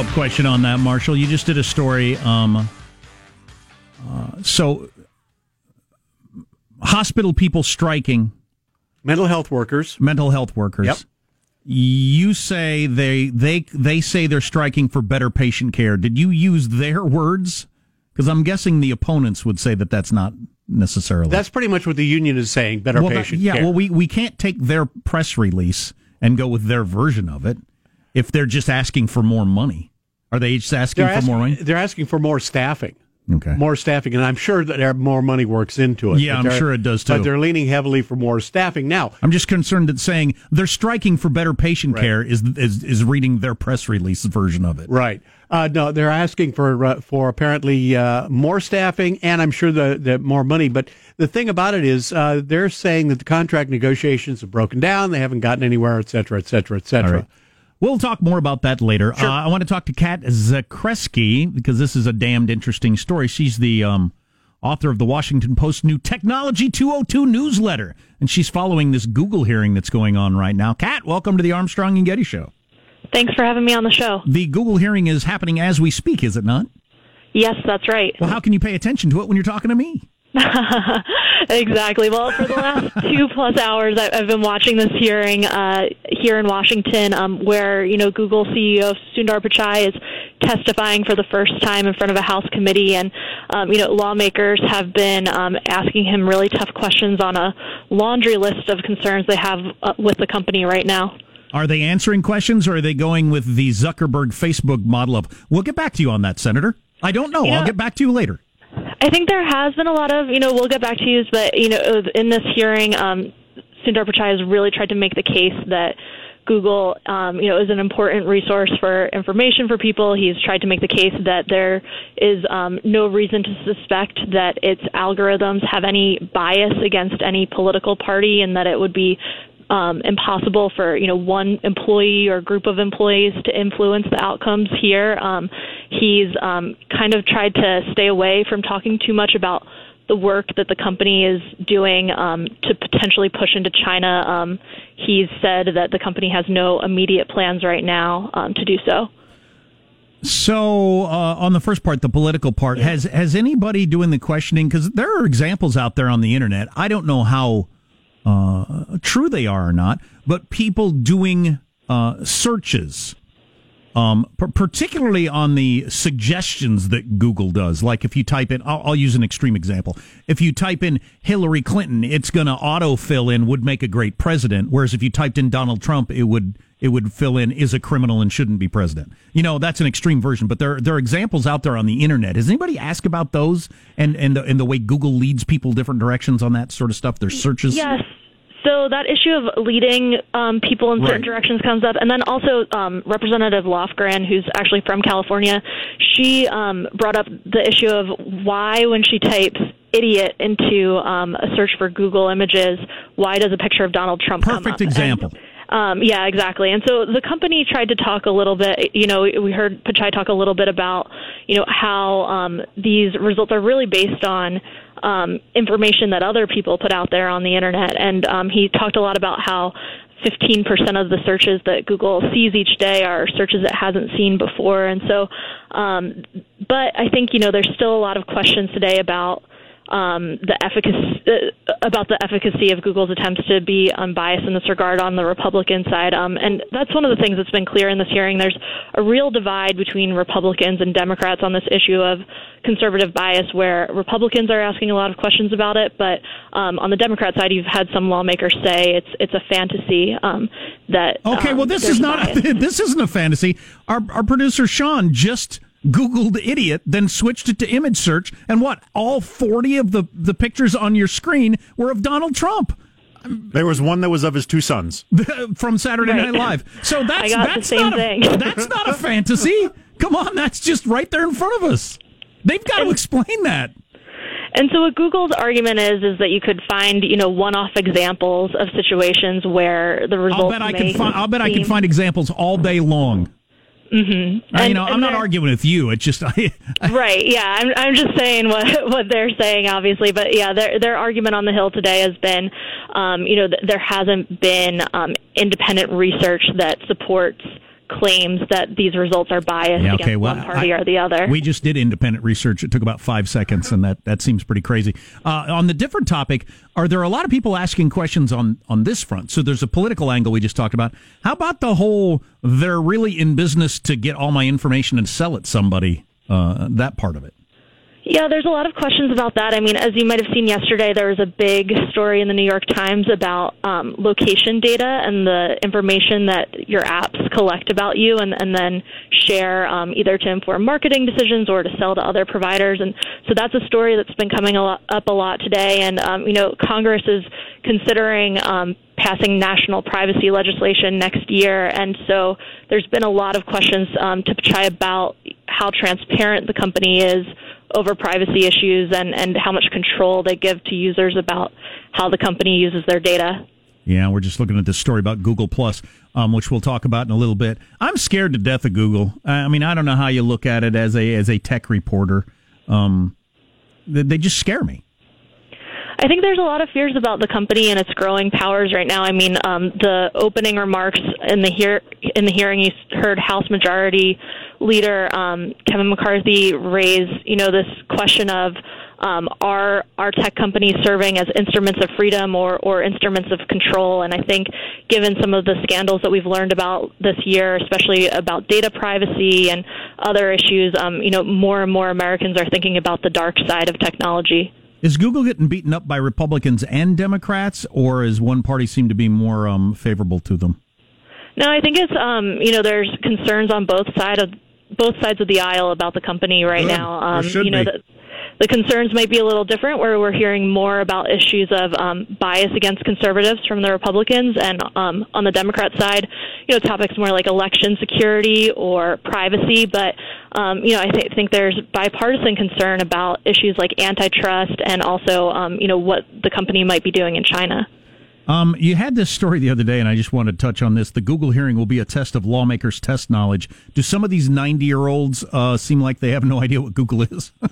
follow up question on that, Marshall. You just did a story. Um, uh, so, hospital people striking, mental health workers, mental health workers. Yep. You say they they they say they're striking for better patient care. Did you use their words? Because I'm guessing the opponents would say that that's not necessarily. That's pretty much what the union is saying. Better well, patient that, yeah, care. well, we we can't take their press release and go with their version of it if they're just asking for more money. Are they just asking they're for asking, more money? They're asking for more staffing. Okay. More staffing, and I'm sure that more money works into it. Yeah, I'm sure it does, too. But they're leaning heavily for more staffing now. I'm just concerned that saying they're striking for better patient Right. care is, is is reading their press release version of it. Right. Uh, no, they're asking for uh, for apparently uh, more staffing, and I'm sure the, the more money. But the thing about it is, uh, they're saying that the contract negotiations have broken down. They haven't gotten anywhere, et cetera, et cetera, et cetera. We'll talk more about that later. Uh, I want to talk to Cat Zakrzewski because this is a damned interesting story. She's the um, author of the Washington Post new Technology 202 newsletter, and she's following this Google hearing that's going on right now. Cat, welcome to the Armstrong and Getty Show. Thanks for having me on the show. The Google hearing is happening as we speak, is it not? Yes, that's right. Well, how can you pay attention to it when you're talking to me? exactly. Well, for the last two plus hours, I've been watching this hearing uh, here in Washington, um, where you know Google CEO Sundar Pichai is testifying for the first time in front of a House committee, and um, you know lawmakers have been um, asking him really tough questions on a laundry list of concerns they have uh, with the company right now. Are they answering questions or are they going with the Zuckerberg Facebook model of, we'll get back to you on that, Senator? I don't know. You I'll get back to you later. I think there has been a lot of, you know, we'll get back to you, but you know, in this hearing, um, Sundar Pichai has really tried to make the case that Google, um, you know, is an important resource for information for people. He's tried to make the case that there is um, no reason to suspect that its algorithms have any bias against any political party, and that it would be um, impossible for you know one employee or group of employees to influence the outcomes here. Um, he's um, kind of tried to stay away from talking too much about the work that the company is doing um, to potentially push into China. Um, he's said that the company has no immediate plans right now um, to do so. So, uh, on the first part, the political part, has has anybody doing the questioning? Because there are examples out there on the internet. I don't know how uh, true they are or not, but people doing uh, searches, um, p- particularly on the suggestions that Google does. Like if you type in, I'll, I'll use an extreme example. If you type in Hillary Clinton, it's going to auto fill in would make a great president. Whereas if you typed in Donald Trump, it would it would fill in is a criminal and shouldn't be president. You know, that's an extreme version, but there there are examples out there on the internet. Has anybody asked about those and and the, and the way Google leads people different directions on that sort of stuff? Their searches. Yes. So that issue of leading um, people in certain Right. directions comes up, and then also um, Representative Lofgren, who's actually from California, she um, brought up the issue of why, when she types "idiot" into um, a search for Google Images, why does a picture of Donald Trump come up? Perfect And- example. Um, yeah, exactly. And so the company tried to talk a little bit. You know, we heard Pichai talk a little bit about, you know, how um, these results are really based on um, information that other people put out there on the internet. And um, he talked a lot about how 15% of the searches that Google sees each day are searches it hasn't seen before. And so, um, but I think you know there's still a lot of questions today about um, the efficacy uh, about the efficacy of Google's attempts to be unbiased in this regard on the Republican side. Um, and that's one of the things that's been clear in this hearing. There's a real divide between Republicans and Democrats on this issue of conservative bias, where Republicans are asking a lot of questions about it, but um, on the Democrat side, you've had some lawmakers say it's it's a fantasy um, that. Okay, um, well, this is not bias. this isn't a fantasy. Our our producer Sean just Googled idiot, then switched it to image search, and what? All forty of the the pictures on your screen were of Donald Trump There was one that was of his two sons. from Saturday Right. Night Live. So that's got the that's same not thing. A, that's not a fantasy. Come on, that's just right there in front of us. They've got to explain that. And so what Google's argument is is that you could find, you know, one-off examples of situations where the results I'll bet I can find. I'll bet I can find examples all day long. Mhm. I, you know, I'm not arguing with you. It's just I, right. Yeah, I'm I'm just saying what what they're saying, obviously. But yeah, their their argument on the Hill today has been, um, you know, th- there hasn't been um, independent research that supports claims that these results are biased Yeah, okay, against well, one party I- or the other. We just did independent research. It took about five seconds, and that, that seems pretty crazy. Uh, on the different topic, are there a lot of people asking questions on, on this front? So there's a political angle we just talked about. How about the whole they're really in business to get all my information and sell it somebody? Uh, that part of it. Yeah, there's a lot of questions about that. I mean, as you might have seen yesterday, there was a big story in the New York Times about um, location data and the information that your apps collect about you and, and then share um, either to inform marketing decisions or to sell to other providers. And so that's a story that's been coming a lot, up a lot today. And, um, you know, Congress is considering um, passing national privacy legislation next year. And so there's been a lot of questions um, to Pichai about how transparent the company is over privacy issues and, and how much control they give to users about how the company uses their data. Yeah, we're just looking at this story about Google Plus, um, which we'll talk about in a little bit. I'm scared to death of Google. I mean, I don't know how you look at it as a as a tech reporter. Um, they, they just scare me. I think there's a lot of fears about the company and its growing powers right now. I mean, um, the opening remarks in the hear in the hearing, you heard House Majority Leader um, Kevin McCarthy raise, you know, this question of um, are our tech companies serving as instruments of freedom or, or instruments of control? And I think, given some of the scandals that we've learned about this year, especially about data privacy and other issues, um, you know, more and more Americans are thinking about the dark side of technology. Is Google getting beaten up by Republicans and Democrats, or is one party seem to be more um, favorable to them? No, I think it's um, you know there's concerns on both side of both sides of the aisle about the company right Good. now. Um, you know be. the, the concerns might be a little different, where we're hearing more about issues of um, bias against conservatives from the Republicans, and um, on the Democrat side, you know topics more like election security or privacy. But um, you know I th- think there's bipartisan concern about issues like antitrust and also um, you know what the company might be doing in China. Um, you had this story the other day, and I just wanted to touch on this. The Google hearing will be a test of lawmakers' test knowledge. Do some of these 90 year olds uh, seem like they have no idea what Google is?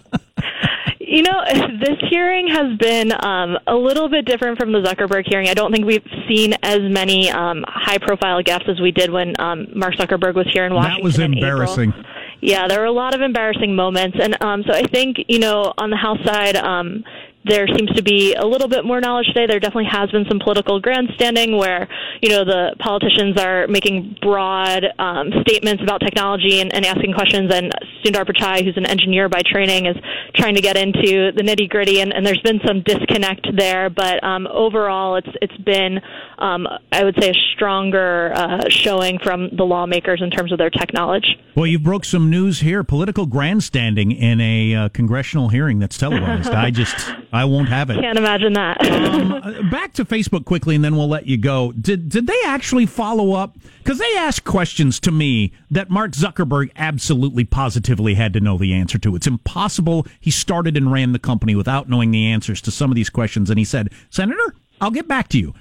You know, this hearing has been um, a little bit different from the Zuckerberg hearing. I don't think we've seen as many um, high-profile guests as we did when um, Mark Zuckerberg was here in Washington. that was embarrassing. Yeah, there were a lot of embarrassing moments, and um, so I think you know on the House side, um, there seems to be a little bit more knowledge today. There definitely has been some political grandstanding where you know the politicians are making broad um, statements about technology and, and asking questions, and Sundar Pichai, who's an engineer by training, is trying to get into the nitty gritty, and, and there's been some disconnect there. But um, overall, it's it's been um, I would say a stronger uh, showing from the lawmakers in terms of their tech knowledge. Well, you broke some news here political grandstanding in a uh, congressional hearing that's televised. I just, I won't have it. Can't imagine that. Uh, back to Facebook quickly, and then we'll let you go. Did did they actually follow up? Because they asked questions to me that Mark Zuckerberg absolutely positively had to know the answer to. It's impossible. He started and ran the company without knowing the answers to some of these questions, and he said, "Senator, I'll get back to you."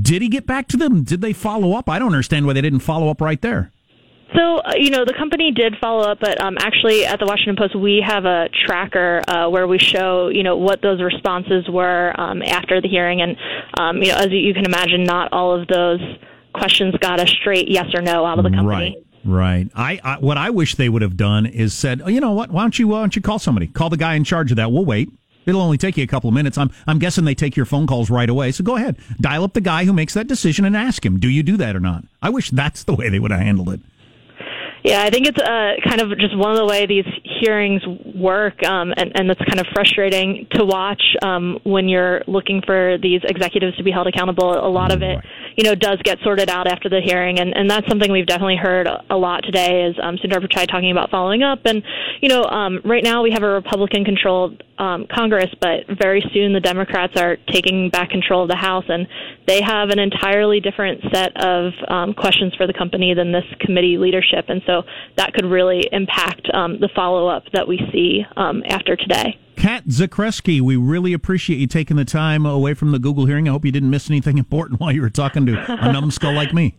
Did he get back to them? Did they follow up? I don't understand why they didn't follow up right there. So, uh, you know, the company did follow up, but um, actually at the Washington Post, we have a tracker uh, where we show, you know, what those responses were um, after the hearing. And, um, you know, as you can imagine, not all of those questions got a straight yes or no out of the company. Right, right. I, I what I wish they would have done is said, oh, you know what? Why don't you why don't you call somebody? Call the guy in charge of that. We'll wait. It'll only take you a couple of minutes. I'm I'm guessing they take your phone calls right away. So go ahead, dial up the guy who makes that decision and ask him, do you do that or not? I wish that's the way they would have handled it. Yeah, I think it's uh, kind of just one of the way these hearings work, um, and, and it's kind of frustrating to watch um, when you're looking for these executives to be held accountable. A lot of it, you know, does get sorted out after the hearing, and, and that's something we've definitely heard a lot today. Is um, Sundar Pichai talking about following up, and you know, um, right now we have a Republican-controlled um, Congress, but very soon the Democrats are taking back control of the House, and they have an entirely different set of um, questions for the company than this committee leadership, and so that could really impact um, the follow-up that we see um, after today. Cat Zakrzewski, we really appreciate you taking the time away from the Google hearing. I hope you didn't miss anything important while you were talking to a numbskull like me.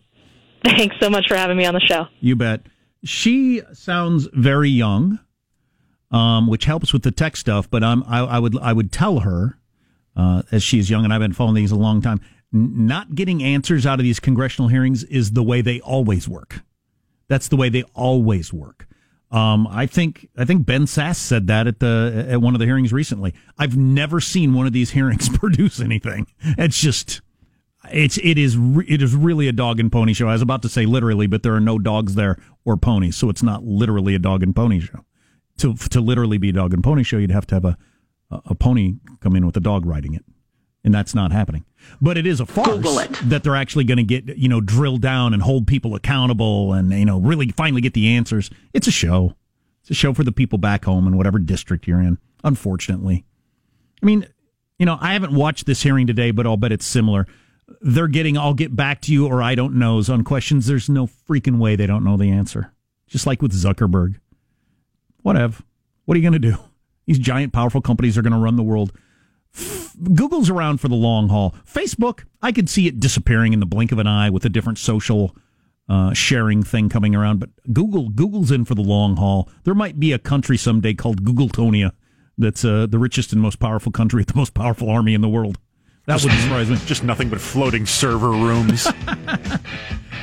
Thanks so much for having me on the show. You bet. She sounds very young, um, which helps with the tech stuff. But um, I, I would I would tell her, uh, as she's young and I've been following these a long time, n- not getting answers out of these congressional hearings is the way they always work. That's the way they always work. Um, I think I think Ben Sasse said that at the at one of the hearings recently. I've never seen one of these hearings produce anything. It's just it's it is re- it is really a dog and pony show. I was about to say literally, but there are no dogs there or ponies, so it's not literally a dog and pony show. To to literally be a dog and pony show, you'd have to have a a pony come in with a dog riding it, and that's not happening. But it is a farce that they're actually going to get you know drill down and hold people accountable and you know really finally get the answers. It's a show. It's a show for the people back home in whatever district you're in. Unfortunately, I mean, you know, I haven't watched this hearing today, but I'll bet it's similar. They're getting "I'll get back to you" or "I don't knows" on questions. There's no freaking way they don't know the answer. Just like with Zuckerberg. Whatever. What are you going to do? These giant, powerful companies are going to run the world. Google's around for the long haul. Facebook, I could see it disappearing in the blink of an eye with a different social uh, sharing thing coming around. But Google, Google's in for the long haul. There might be a country someday called Googletonia that's uh, the richest and most powerful country with the most powerful army in the world. That wouldn't surprise me. Just nothing but floating server rooms.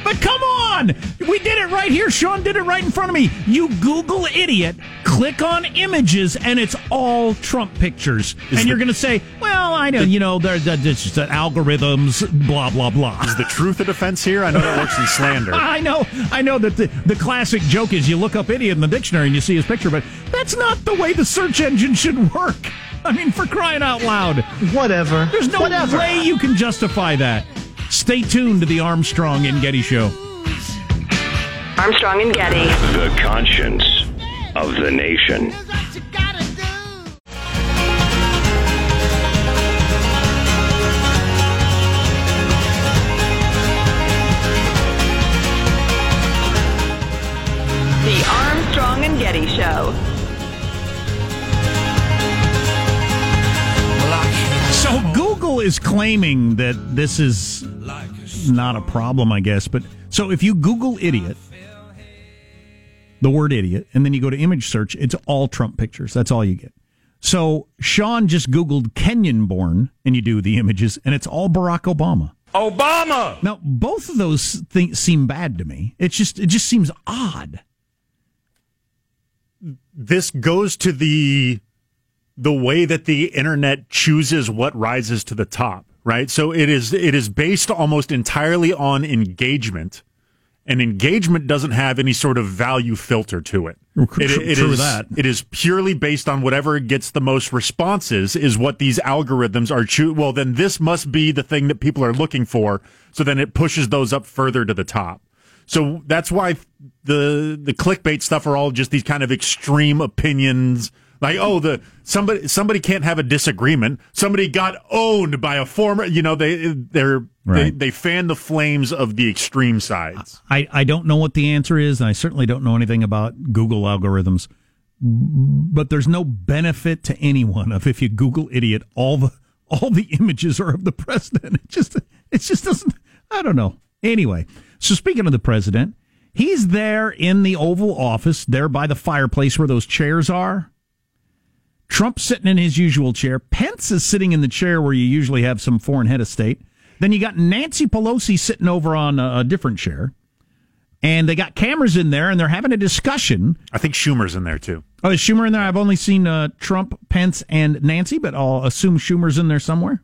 But come on! We did it right here. Sean did it right in front of me. You Google idiot, click on images, and it's all Trump pictures. and the- you're going to say, well, I know, you know, they're, they're just algorithms, blah, blah, blah. Is the truth a defense here? I know that works in slander. I know, I know that the, the classic joke is you look up idiot in the dictionary and you see his picture, but that's not the way the search engine should work. I mean, for crying out loud. Whatever. There's no Whatever. way you can justify that. Stay tuned to the Armstrong and Getty Show. Armstrong and Getty. The conscience of the nation. Google is claiming that this is not a problem, I guess. But so if you Google idiot, the word idiot, and then you go to image search, it's all Trump pictures. That's all you get. So Sean just Googled Kenyan born, and you do the images, and it's all Barack Obama. Obama! Now, both of those things seem bad to me. It's just it just seems odd. this goes to the the way that the internet chooses what rises to the top, right? So it is it is based almost entirely on engagement, and engagement doesn't have any sort of value filter to it. It- it true is- that. It is purely based on whatever gets the most responses is what these algorithms are choo- well then this must be the thing that people are looking for so then it pushes those up further to the top. So that's why the the clickbait stuff are all just these kind of extreme opinions. Like, oh, the somebody somebody can't have a disagreement. Somebody got owned by a former. You know, they they're they, they fan the flames of the extreme sides. I, I don't know what the answer is, and I certainly don't know anything about Google algorithms. But there's no benefit to anyone of if you Google idiot, all the all the images are of the president. It just it just doesn't. I don't know. Anyway, so speaking of the president, he's there in the Oval Office, there by the fireplace where those chairs are. Trump's sitting in his usual chair. Pence is sitting in the chair where you usually have some foreign head of state. Then you got Nancy Pelosi sitting over on a, a different chair. And they got cameras in there and they're having a discussion. I think Schumer's in there too. Oh, is Schumer in there? I've only seen uh, Trump, Pence, and Nancy, but I'll assume Schumer's in there somewhere.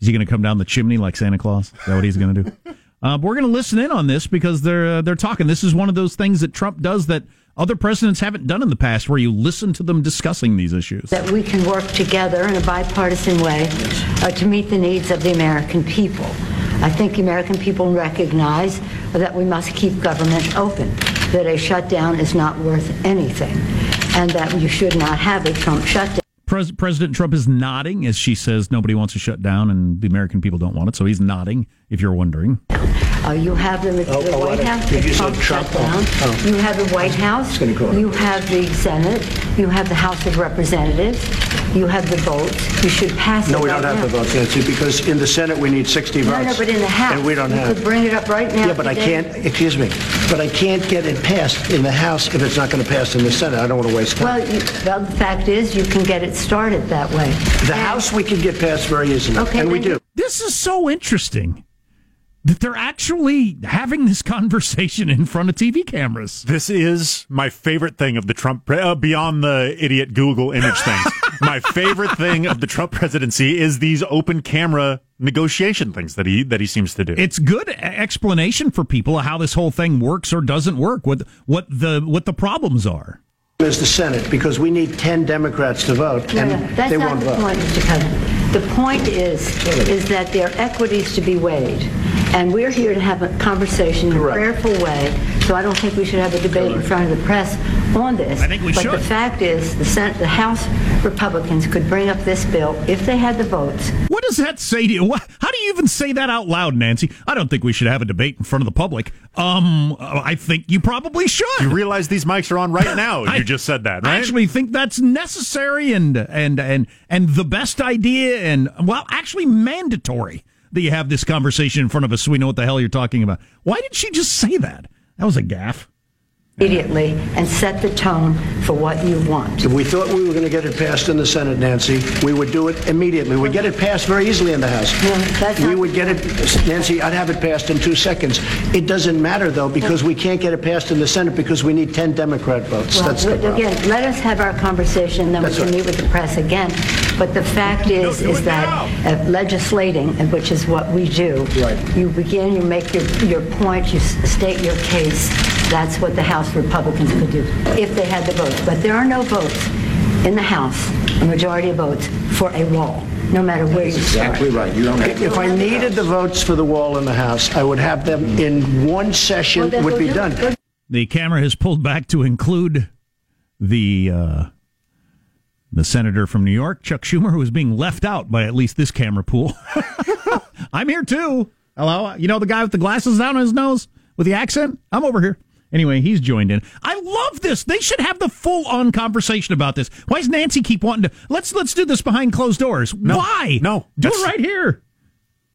Is he going to come down the chimney like Santa Claus? Is that what he's going to do? Uh, but we're going to listen in on this because they're uh, they're talking. This is one of those things that Trump does that other presidents haven't done in the past, where you listen to them discussing these issues. that we can work together in a bipartisan way uh, to meet the needs of the American people. I think the American people recognize that we must keep government open, that a shutdown is not worth anything, and that you should not have a Trump shutdown. Pres- President Trump is nodding as she says nobody wants to shut down and the American people don't want it. So he's nodding, if you're wondering. Uh, you have the, the oh, White what? House, Did you say Trump Trump? shutdown. Oh, oh. You have the White House. gonna go. You have the Senate. You have the House of Representatives. You have the votes. You should pass it No, we right don't have the now. votes, Nancy, because in the Senate, we need 60 votes. No, no, but in the House. And we don't you have. could bring it up right now. Yeah, but I today. can't, excuse me, but I can't get it passed in the House if it's not going to pass in the Senate. I don't want to waste time. Well, you, well, the fact is, you can get it started that way. The And- House, we can get passed very easily, Okay, and we then do. This is so interesting that they're actually having this conversation in front of TV cameras. This is my favorite thing of the Trump, pre- uh, beyond the idiot Google image things. my favorite thing of the Trump presidency is these open camera negotiation things that he that he seems to do. It's good explanation for people of how this whole thing works or doesn't work. What what the what the problems are. Is the Senate because we need 10 Democrats to vote, No, and no, they won't the vote. point, Mr. President. The point is, is that there are equities to be weighed, and we're here to have a conversation in a prayerful way, so I don't think we should have a debate in front of the press on this. I think we But should. the fact is, the Senate, the House Republicans could bring up this bill if they had the votes. What does that say to you? What, how do you even say that out loud, Nancy? I don't think we should have a debate in front of the public. Um, I think you probably should. you realize these mics are on right now. I- you just said that, right? I actually think that's necessary and and and and the best idea and well, actually mandatory that you have this conversation in front of us so we know what the hell you're talking about. Why did she just say that? That was a gaffe. immediately and set the tone for what you want. If we thought we were going to get it passed in the Senate, Nancy, we would do it immediately. We'd get it passed very easily in the House. No, that's We not- would get it, Nancy, I'd have it passed in two seconds. It doesn't matter, though, because we can't get it passed in the Senate because we need 10 Democrat votes. Well, That's the problem. Again, let us have our conversation, then we can right. meet with the press again. But the fact is, do is it that uh, legislating, and which is what we do, Right. you begin, you make your, your point, you s- state your case. That's what the House Republicans could do, if they had the votes. But there are no votes in the House, a majority of votes, for a wall, no matter where you start. Exactly right. You don't If I needed the votes for the wall in the House, I would have them in one session, Well, then would go be do it. done. Go The camera has pulled back to include the uh, the senator from New York, Chuck Schumer, who is being left out by at least this camera pool. I'm here too. Hello, you know the guy with the glasses down on his nose with the accent? I'm over here. Anyway, he's joined in. I love this. They should have the full on conversation about this. Why does Nancy keep wanting to? Let's let's do this behind closed doors. Why? no, do it right here.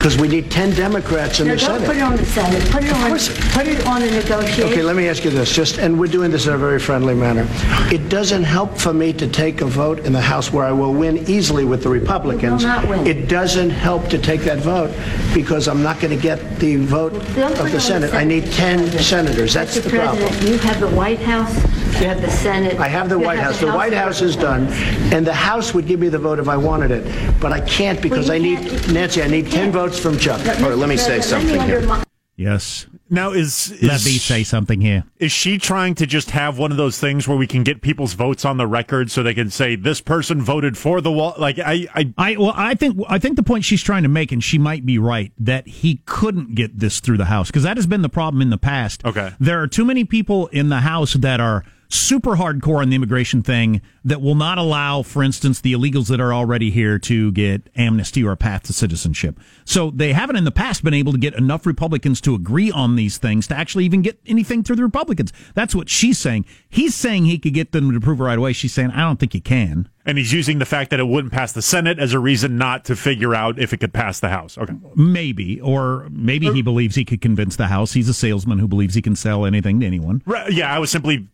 Because we need 10 Democrats in No, the don't put it on the Senate, put it on, put it on the negotiation. Okay, let me ask you this, just, and we're doing this in a very friendly manner. It doesn't help for me to take a vote in the House where I will win easily with the Republicans. You will not win. It doesn't help to take that vote because I'm not going to get the vote put of the Senate. I need 10 senators. That's Mr. the problem. President, you have the White House, you have the Senate. I have the you White House. The White House is done, and the House would give me the vote if I wanted it. But I can't because Well, I need, can't- Nancy, I need 10 votes from Chuck. Mr. let me say President, something me here. Yes. now is, is Let me say something here. Is she trying to just have one of those things where we can get people's votes on the record so they can say this person voted for the wall? Like I, I I well, I think I think the point she's trying to make, and she might be right, that he couldn't get this through the House because that has been the problem in the past. Okay. there are too many people in the House that are super hardcore on the immigration thing that will not allow, for instance, the illegals that are already here to get amnesty or a path to citizenship. So they haven't in the past been able to get enough Republicans to agree on these things to actually even get anything through the Republicans. That's what she's saying. He's saying he could get them to approve it right away. She's saying, I don't think he can. and he's using the fact that it wouldn't pass the Senate as a reason not to figure out if it could pass the House. Okay. Maybe, or maybe he believes he could convince the House. He's a salesman who believes he can sell anything to anyone. Right, yeah, I was simply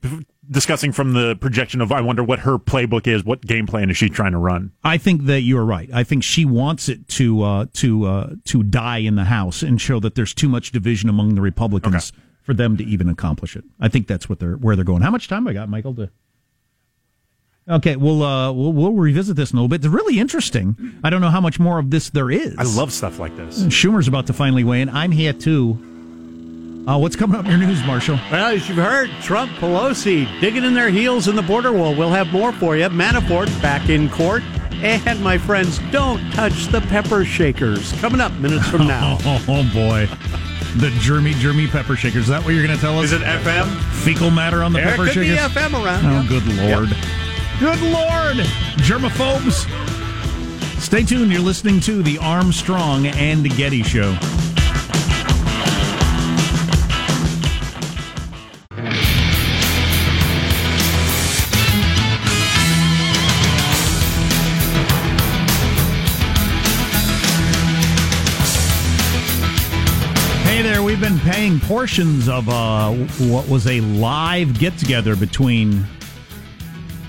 discussing from the projection of I wonder what her playbook is, what game plan is she trying to run? I think that you're right. I think she wants it to uh, to uh, to die in the House and show that there's too much division among the Republicans for them to even accomplish it. I think that's what they're where they're going. How much time I got, Michael? To okay, we'll uh, we'll we'll revisit this in a little bit. It's really interesting. I don't know how much more of this there is. I love stuff like this. Schumer's about to finally weigh in. I'm here too. Uh, what's coming up in your news, Marshall? Well, as you've heard, Trump, Pelosi digging in their heels in the border wall. We'll have more for you. Manafort back in court. And my friends, don't touch the pepper shakers. Coming up minutes from now. Oh, oh, boy. The germy, germy pepper shakers. Is that what you're going to tell us? Is it FM? fecal matter on the There pepper could be shakers? FM around. Oh, yeah. good lord. Good lord. Germaphobes. Stay tuned. You're listening to the Armstrong and Getty Show. Hey there, we've been paying portions of uh, what was a live get together between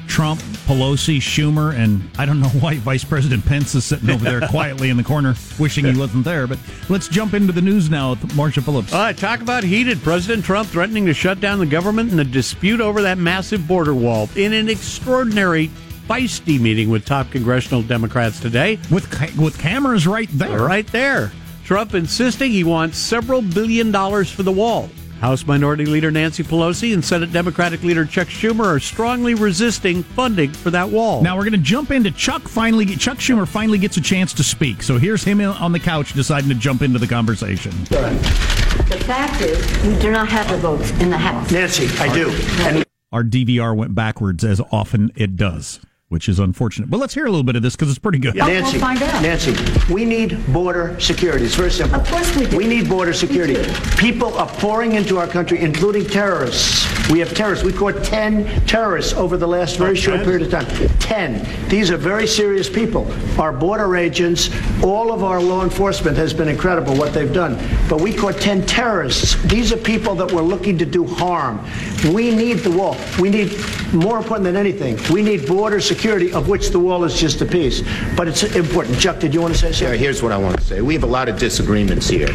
Trump Pelosi, Schumer, and I don't know why Vice President Pence is sitting over there quietly in the corner, wishing he wasn't there. But let's jump into the news now with Marshall Phillips. All right, talk about heated. President Trump threatening to shut down the government in a dispute over that massive border wall in an extraordinary feisty meeting with top congressional Democrats today. With ca- with cameras right there. Right there. Trump insisting he wants several billion dollars for the wall. House Minority Leader Nancy Pelosi and Senate Democratic Leader Chuck Schumer are strongly resisting funding for that wall. Now we're going to jump into Chuck. Finally, Chuck Schumer finally gets a chance to speak. So here's him on the couch deciding to jump into the conversation. The fact is, we do not have the votes in the House. Nancy, I do. And Our DVR went backwards as often it does, which is unfortunate. But let's hear a little bit of this because it's pretty good. Yeah. Oh, Nancy, We'll find out. Nancy, we need border security. It's very simple. Of course we do. We need border security. People are pouring into our country, including terrorists. We have terrorists. We caught 10 terrorists over the last very short period of time. 10. These are very serious people. Our border agents, all of our law enforcement has been incredible what they've done. But we caught 10 terrorists. These are people that were looking to do harm. We need the wall. We need, more important than anything, we need border security, of which the wall is just a piece. But it's important. Chuck, did you want to say Yeah, something? here's what I want to say. We have a lot of disagreements here.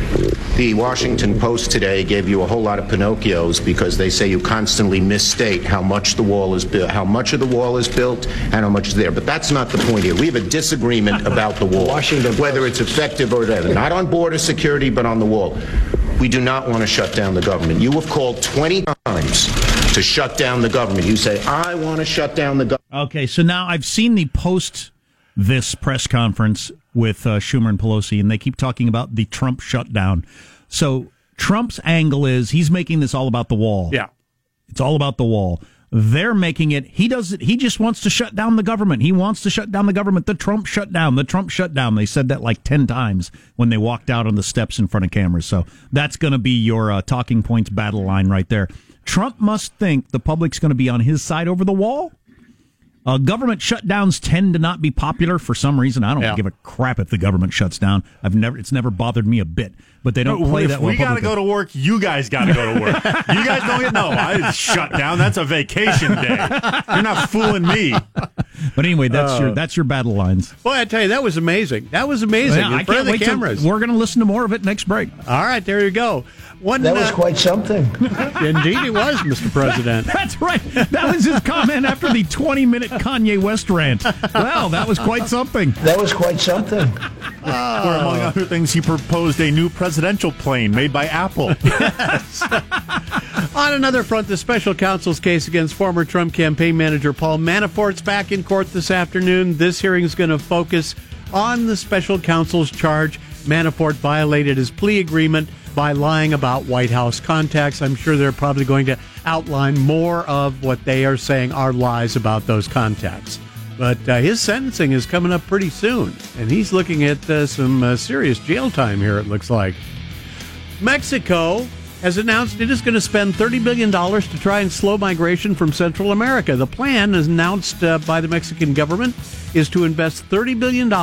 The Washington Post today gave you a whole lot of Pinocchios because they say you constantly misstate how much the wall is built, how much of the wall is built, and how much is there. But that's not the point here. We have a disagreement about the wall, Washington whether it's effective or whatever. Not on border security, but on the wall. We do not want to shut down the government. You have called 20 times to shut down the government. You say, I want to shut down the government. Okay, so now I've seen the post this press conference with uh, Schumer and Pelosi, and they keep talking about the Trump shutdown. So Trump's angle is he's making this all about the wall. yeah. It's all about the wall. They're making it. He does it. He just wants to shut down the government. He wants to shut down the government. The Trump shutdown. The Trump shutdown. They said that like ten times when they walked out on the steps in front of cameras. So that's going to be your uh, talking points battle line right there. Trump must think the public's going to be on his side over the wall. Uh, government shutdowns tend to not be popular for some reason. I don't Yeah. give a crap if the government shuts down. I've never. It's never bothered me a bit. But they don't play if that well. we got to go to work, you guys got to go to work. you guys don't get no. I shut down. That's a vacation day. You're not fooling me. But anyway, that's your that's your battle lines. Boy, I tell you, that was amazing. That was amazing. Yeah, I can't wait to- cameras. we're going to listen to more of it next break. All right, there you go. One, That was uh, quite something. indeed it was, Mr. President. That's right. That was his comment after the 20 minute Kanye West rant. Well, that was quite something. That was quite something. Where, among other things, he proposed a new presidential plane made by Apple. On another front, the special counsel's case against former Trump campaign manager Paul Manafort's back in court this afternoon. This hearing is going to focus on the special counsel's charge. Manafort violated his plea agreement by lying about White House contacts. I'm sure they're probably going to outline more of what they are saying are lies about those contacts. But uh, his sentencing is coming up pretty soon, and he's looking at uh, some uh, serious jail time here, it looks like. Mexico has announced it is going to spend $30 billion to try and slow migration from Central America. The plan, as announced uh, by the Mexican government, is to invest $30 billion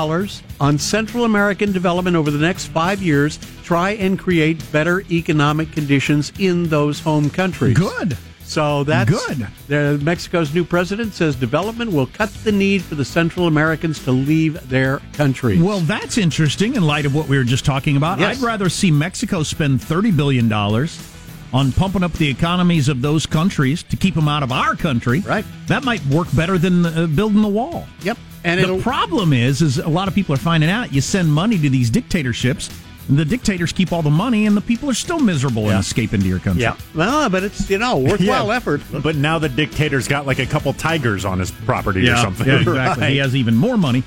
on Central American development over the next five years, try and create better economic conditions in those home countries. Good. So that's Good. The, Mexico's new president says development will cut the need for the Central Americans to leave their country. Well, that's interesting in light of what we were just talking about. Yes. I'd rather see Mexico spend $30 billion on pumping up the economies of those countries to keep them out of our country. Right. That might work better than uh, building the wall. Yep. And the problem is, is a lot of people are finding out you send money to these dictatorships, the dictators keep all the money, and the people are still miserable and escape into your country. yeah. Well, but it's you know worthwhile Yeah. effort. But now the dictator's got like a couple tigers on his property or something. Yeah, exactly. He has even more money.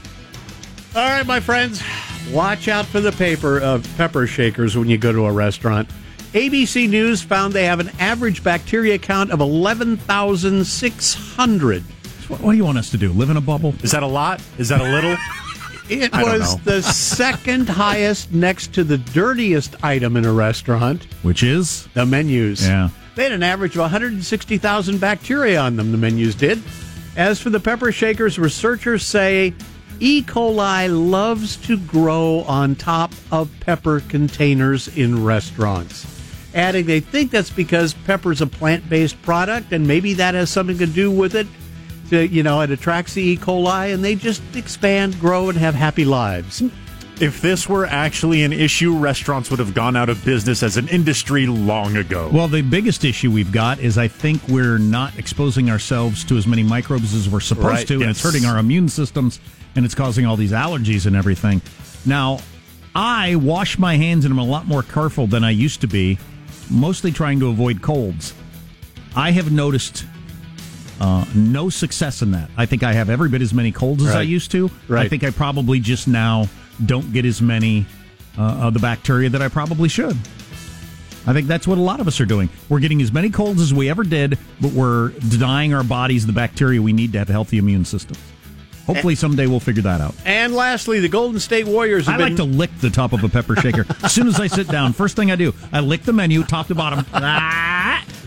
All right, my friends, watch out for the paper of pepper shakers when you go to a restaurant. ABC News found they have an average bacteria count of 11,600. What, what do you want us to do? Live in a bubble? Is that a lot? Is that a little? It I was the second highest next to the dirtiest item in a restaurant, Which is? the menus. Yeah. They had an average of 160,000 bacteria on them, the menus did. As for the pepper shakers, researchers say E. coli loves to grow on top of pepper containers in restaurants. Adding, they think that's because pepper's a plant based product and maybe that has something to do with it. Uh, you know, it attracts the E. coli, and they just expand, grow, and have happy lives. If this were actually an issue, restaurants would have gone out of business as an industry long ago. Well, the biggest issue we've got is I think we're not exposing ourselves to as many microbes as we're supposed Right, to, and it's hurting our immune systems, and it's causing all these allergies and everything. Now, I wash my hands and I'm a lot more careful than I used to be, mostly trying to avoid colds. I have noticed uh, no success in that. I think I have every bit as many colds as I used to. I think I probably just now don't get as many uh, of the bacteria that I probably should. I think that's what a lot of us are doing. We're getting as many colds as we ever did, but we're denying our bodies the bacteria we need to have a healthy immune systems. Hopefully, someday we'll figure that out. And lastly, the Golden State Warriors have I been. like to lick the top of a pepper shaker. as soon as I sit down, first thing I do, I lick the menu, top to bottom.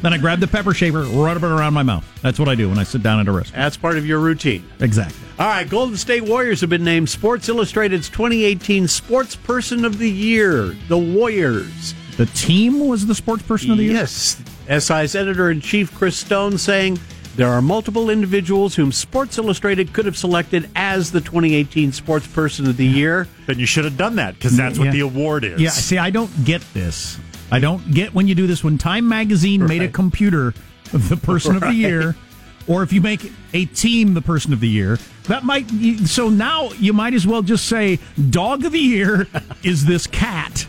Then I grab the pepper shaver, rub it around my mouth. That's what I do when I sit down at a restaurant. That's part of your routine. Exactly. All right, Golden State Warriors have been named Sports Illustrated's 2018 Sports Person of the Year. The Warriors. The team was the sports person of the year? Yes. SI's editor in chief, Chris Stone, saying there are multiple individuals whom Sports Illustrated could have selected as the 2018 Sports Person of the Year. then you should have done that because that's what the award is. Yeah, see, I don't get this. I don't get when you do this. When Time Magazine made a computer of the person of the year, or if you make a team the person of the year, that might. So now you might as well just say dog of the year is this cat,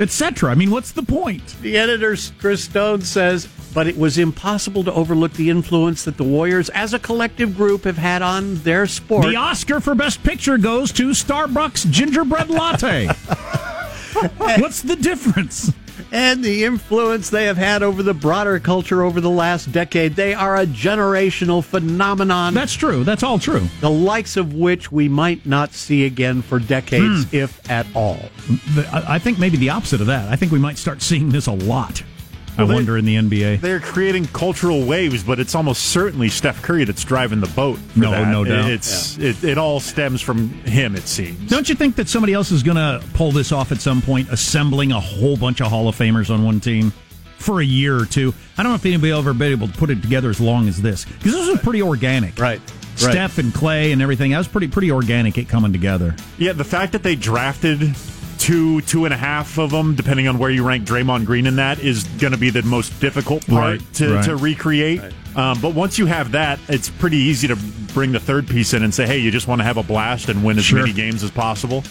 etc. I mean, what's the point? The editor, Chris Stone, says, but it was impossible to overlook the influence that the Warriors as a collective group have had on their sport. The Oscar for Best Picture goes to Starbucks Gingerbread Latte. What's the difference? and the influence they have had over the broader culture over the last decade. They are a generational phenomenon. That's true. That's all true. the likes of which we might not see again for decades, hmm. if at all. I I think maybe the opposite of that. I think we might start seeing this a lot. I Well, wonder in the NBA. They're creating cultural waves, but it's almost certainly Steph Curry that's driving the boat. No, that. no doubt. It's it, it all stems from him. It seems. Don't you think that somebody else is going to pull this off at some point, assembling a whole bunch of Hall of Famers on one team for a year or two? I don't know if anybody ever been able to put it together as long as this because this was pretty organic, Right. Steph and Clay and everything. That was pretty pretty organic. It coming together. Yeah, the fact that they drafted two, two and a half of them, depending on where you rank Draymond Green in that, is going to be the most difficult part Right, to, right. to recreate. Um, but once you have that, it's pretty easy to bring the third piece in and say, hey, you just want to have a blast and win as Sure. many games as possible.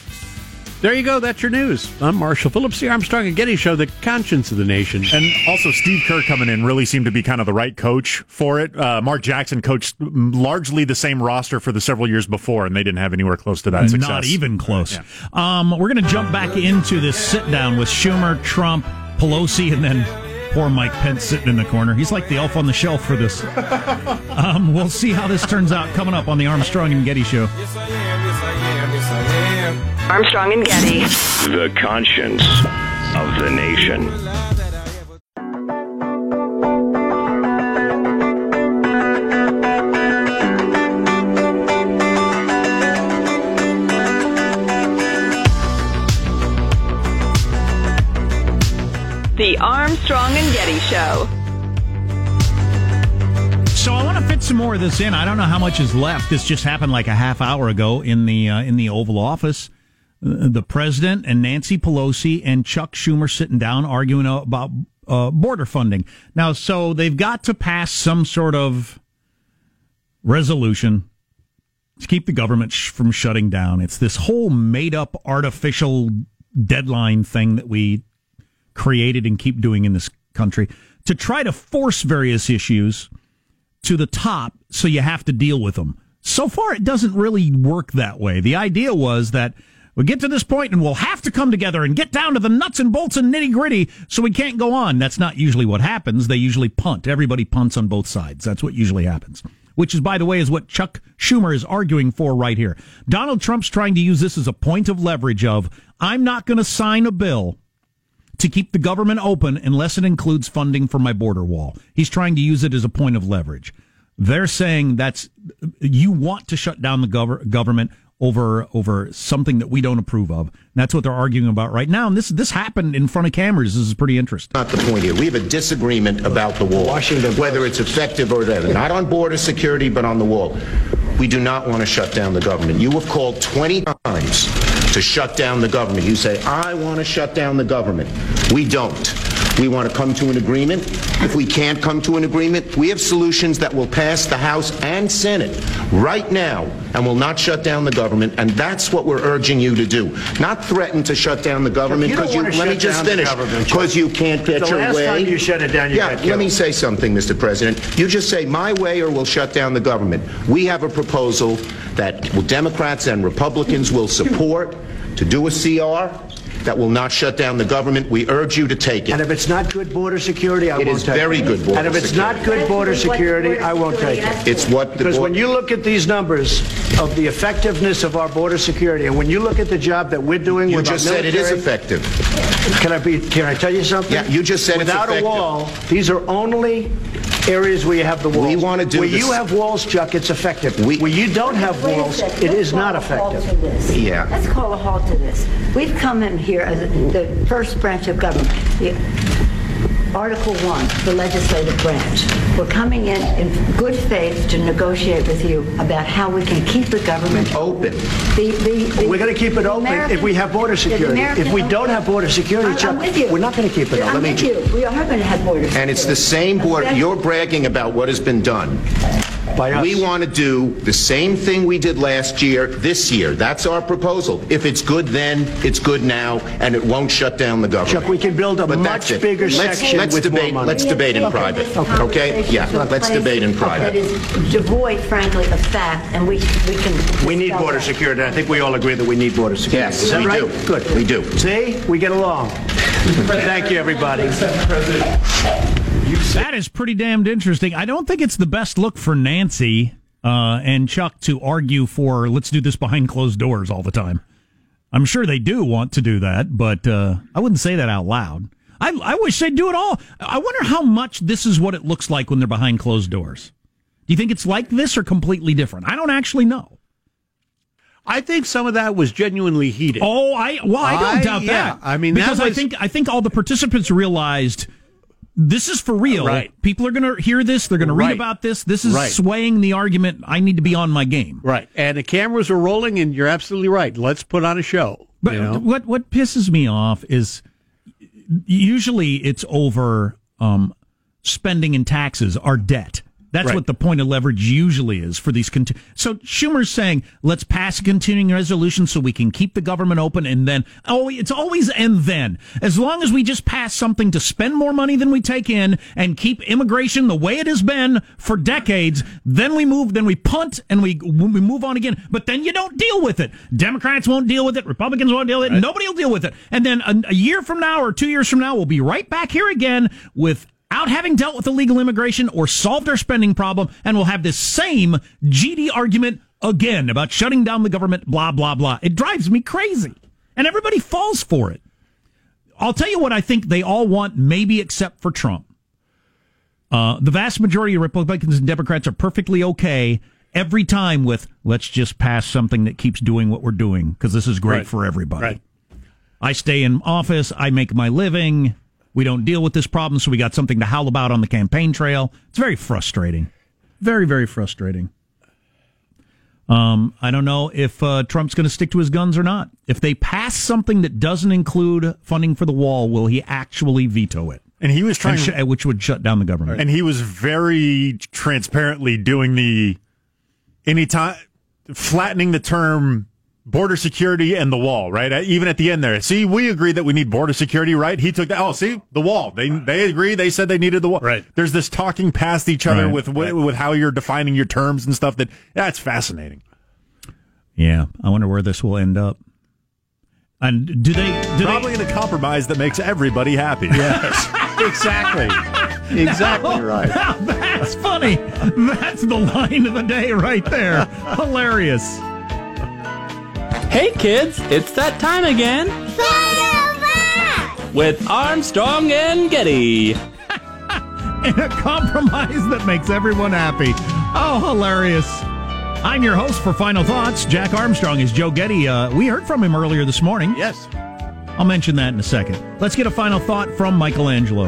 There you go. That's your news. I'm Marshall Phillips, the Armstrong and Getty Show, the conscience of the nation. And also, Steve Kerr coming in really seemed to be kind of the right coach for it. Uh, Mark Jackson coached largely the same roster for the several years before, and they didn't have anywhere close to that success. Not even close. Yeah. Um, we're going to jump back into this sit down with Schumer, Trump, Pelosi, and then poor Mike Pence sitting in the corner. He's like the elf on the shelf for this. um, we'll see how this turns out coming up on the Armstrong and Getty Show. Armstrong and Getty. The conscience of the nation. The Armstrong and Getty Show. So I want to fit some more of this in. I don't know how much is left. This just happened like a half hour ago in the uh, in the Oval Office. The president and Nancy Pelosi and Chuck Schumer sitting down arguing about uh, border funding. Now, so they've got to pass some sort of resolution to keep the government sh- from shutting down. It's this whole made up artificial deadline thing that we created and keep doing in this country to try to force various issues to the top so you have to deal with them. So far, it doesn't really work that way. The idea was that we get to this point and we'll have to come together and get down to the nuts and bolts and nitty gritty so we can't go on. That's not usually what happens. They usually punt. Everybody punts on both sides. That's what usually happens. Which is, by the way, is what Chuck Schumer is arguing for right here. Donald Trump's trying to use this as a point of leverage of, I'm not going to sign a bill to keep the government open unless it includes funding for my border wall. He's trying to use it as a point of leverage. They're saying that's you want to shut down the gov- government over over something that we don't approve of. And that's what they're arguing about right now. And this this happened in front of cameras. This is pretty interesting. Not the point here. We have a disagreement about the wall, Washington, whether it's effective or whatever. Not on border security, but on the wall. We do not want to shut down the government. You have called 20 times to shut down the government. You say, I want to shut down the government. We don't. We want to come to an agreement. If we can't come to an agreement, we have solutions that will pass the House and Senate right now and will not shut down the government. And that's what we're urging you to do. Not threaten to shut down the government because you, wanna let me just finish. Because you can't get The your last way. time you shut it down, you yeah, let me say something, Mr. President. You just say my way or we'll shut down the government. We have a proposal that Democrats and Republicans will support to do a CR that will not shut down the government. We urge you to take it. And if it's not good border security, I It won't take it. It is very good border And if it's not good border security, I won't take it. It's what the Because board- when you look at these numbers of the effectiveness of our border security, and when you look at the job that we're doing you with just our said it is effective. Can I be? Can I tell you something? Yeah, you just said it's without effective. a wall, these are only areas where you have the walls. We wanna do Where this- you have walls, Chuck, it's effective. We- where you don't have Wait walls, second. it Let's is not call a halt effective. Yeah. Let's call a halt to this. We've come in here as the first branch of government. The Article 1, the legislative branch. We're coming in in good faith to negotiate with you about how we can keep the government Open. The, the, the- We're going to keep it the open if we have border security. American- If we don't have border security, I'm- Chuck, I'm with you. we're not going to keep it I'm open. with you. We are going to have border security. And it's the same border. You're bragging about what has been done. By us. We want to do the same thing we did last year, this year. That's our proposal. If it's good then, it's good now, and it won't shut down the government. Chuck, we can build a But much it. bigger Let's- section let's with debate, more money. Let's debate in private, okay? Yeah, let's debate in private. is devoid, frankly, of fact, and we, we can. We need border that. security. I think we all agree that we need border security. Yes, Is that we right? do. Good. We do. See? We get along. Thank you, everybody. That is pretty damned interesting. I don't think it's the best look for Nancy uh, and Chuck to argue for let's do this behind closed doors all the time. I'm sure they do want to do that, but uh, I wouldn't say that out loud. I, I wish they'd do it all. I wonder how much this is what it looks like when they're behind closed doors. Do you think it's like this or completely different? I don't actually know. I think some of that was genuinely heated. Oh, I well, I don't I- doubt yeah, that. I mean, that because I think I think all the participants realized this is for real. Right. People are going to hear this. They're going to read Right. about this. This is Right. swaying the argument. I need to be on my game. Right. And the cameras are rolling, and you're absolutely right. Let's put on a show. But you know? what what pisses me off is usually it's over um, spending and taxes, our debt. That's Right. what the point of leverage usually is for these. Conti- so Schumer's saying, let's pass a continuing resolution so we can keep the government open, and then oh, it's always and then. As long as we just pass something to spend more money than we take in and keep immigration the way it has been for decades, then we move, then we punt and we we move on again. But then you don't deal with it. Democrats won't deal with it. Republicans won't deal with it. Nobody will deal with it. And then a, a year from now or two years from now, we'll be right back here again with out having dealt with illegal immigration or solved our spending problem, and we'll have this same GD argument again about shutting down the government, blah, blah, blah. It drives me crazy. And everybody falls for it. I'll tell you what I think they all want, maybe except for Trump. Uh, the vast majority of Republicans and Democrats are perfectly okay every time with let's just pass something that keeps doing what we're doing because this is great Right. for everybody. Right. I stay in office, I make my living. We don't deal with this problem, so we got something to howl about on the campaign trail. It's very frustrating. Very, very frustrating. Um, I don't know if uh, Trump's going to stick to his guns or not. If they pass something that doesn't include funding for the wall, will he actually veto it? And he was trying, sh- which would shut down the government. and he was very transparently doing the anytime flattening the term border security and the wall, right? Uh, Even at the end there. See, we agree that we need border security, right? He took that. Oh, see, the wall. They they agree. They said they needed the wall. Right. There's this talking past each other Right. with with, with how you're defining your terms and stuff. That that's fascinating. yeah, I wonder where this will end up. And do they? Do Probably they, in a compromise that makes everybody happy. Yes. exactly. Exactly right. That's funny. That's the line of the day right there. Hilarious. Hey kids, it's that time again with Armstrong and Getty. And a compromise that makes everyone happy. Oh, hilarious. I'm your host for Final Thoughts. Jack Armstrong is Joe Getty. Uh, we heard from him earlier this morning. Yes. I'll mention that in a second. Let's get a final thought from Michelangelo.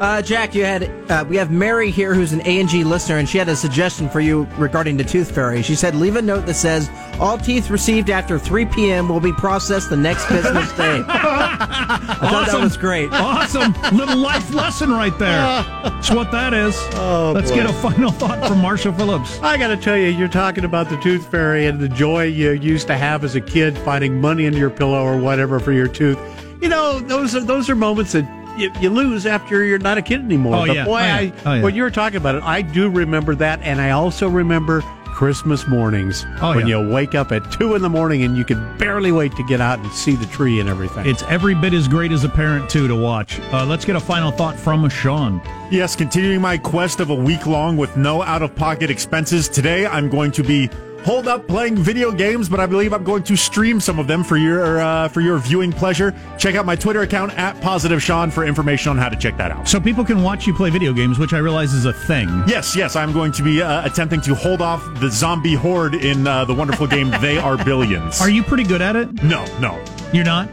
Uh, Jack, you had uh, we have Mary here, who's an A and G listener, and she had a suggestion for you regarding the tooth fairy. She said, "Leave a note that says all teeth received after 3 p.m. will be processed the next business day." I thought that was great. Awesome. Little life lesson right there. That's what that is. Oh, Let's boy. get a final thought from Marshall Phillips. I got to tell you, you're talking about the tooth fairy and the joy you used to have as a kid finding money under your pillow or whatever for your tooth. You know, those are those are moments that you, you lose after you're not a kid anymore. Oh, but yeah. boy, Oh, yeah. I, Oh, yeah. when you were talking about it, I do remember that, and I also remember Christmas mornings Oh, when yeah. you wake up at two in the morning and you can barely wait to get out and see the tree and everything. It's every bit as great as a parent, too, to watch. Uh, let's get a final thought from Sean. Yes, continuing my quest of a week long with no out of pocket expenses. Today I'm going to be holed up playing video games, but I believe I'm going to stream some of them for your uh, for your viewing pleasure. Check out my Twitter account at Positive Sean for information on how to check that out. So people can watch you play video games, which I realize is a thing. Yes, yes, I'm going to be uh, attempting to hold off the zombie horde in uh, the wonderful game They Are Billions. Are you pretty good at it? No, no. You're not?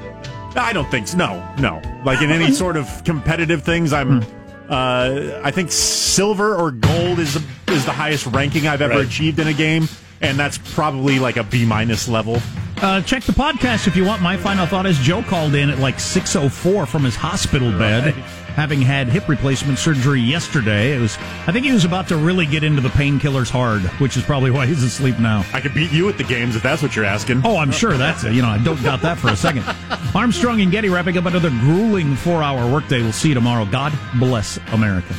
I don't think so. No, no. Like in any sort of competitive things, I'm. Uh, I think silver or gold is is the highest ranking I've ever Right. achieved in a game, and that's probably like a B minus level. Uh, check the podcast if you want. My final thought is Joe called in at like 6.04 from his hospital bed, having had hip replacement surgery yesterday. It was, I think he was about to really get into the painkillers hard, which is probably why he's asleep now. I could beat you at the games if that's what you're asking. Oh, I'm sure that's it. You know, I don't doubt that for a second. Armstrong and Getty wrapping up another grueling four hour workday. We'll see you tomorrow. God bless America.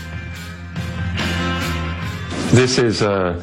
This is a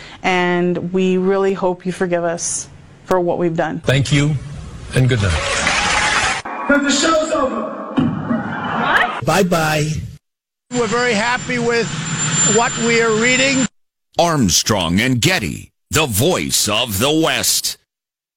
and we really hope you forgive us for what we've done. Thank you, and good night. Because the show's over. What? Bye bye. We're very happy with what we are reading. Armstrong and Getty, the voice of the West.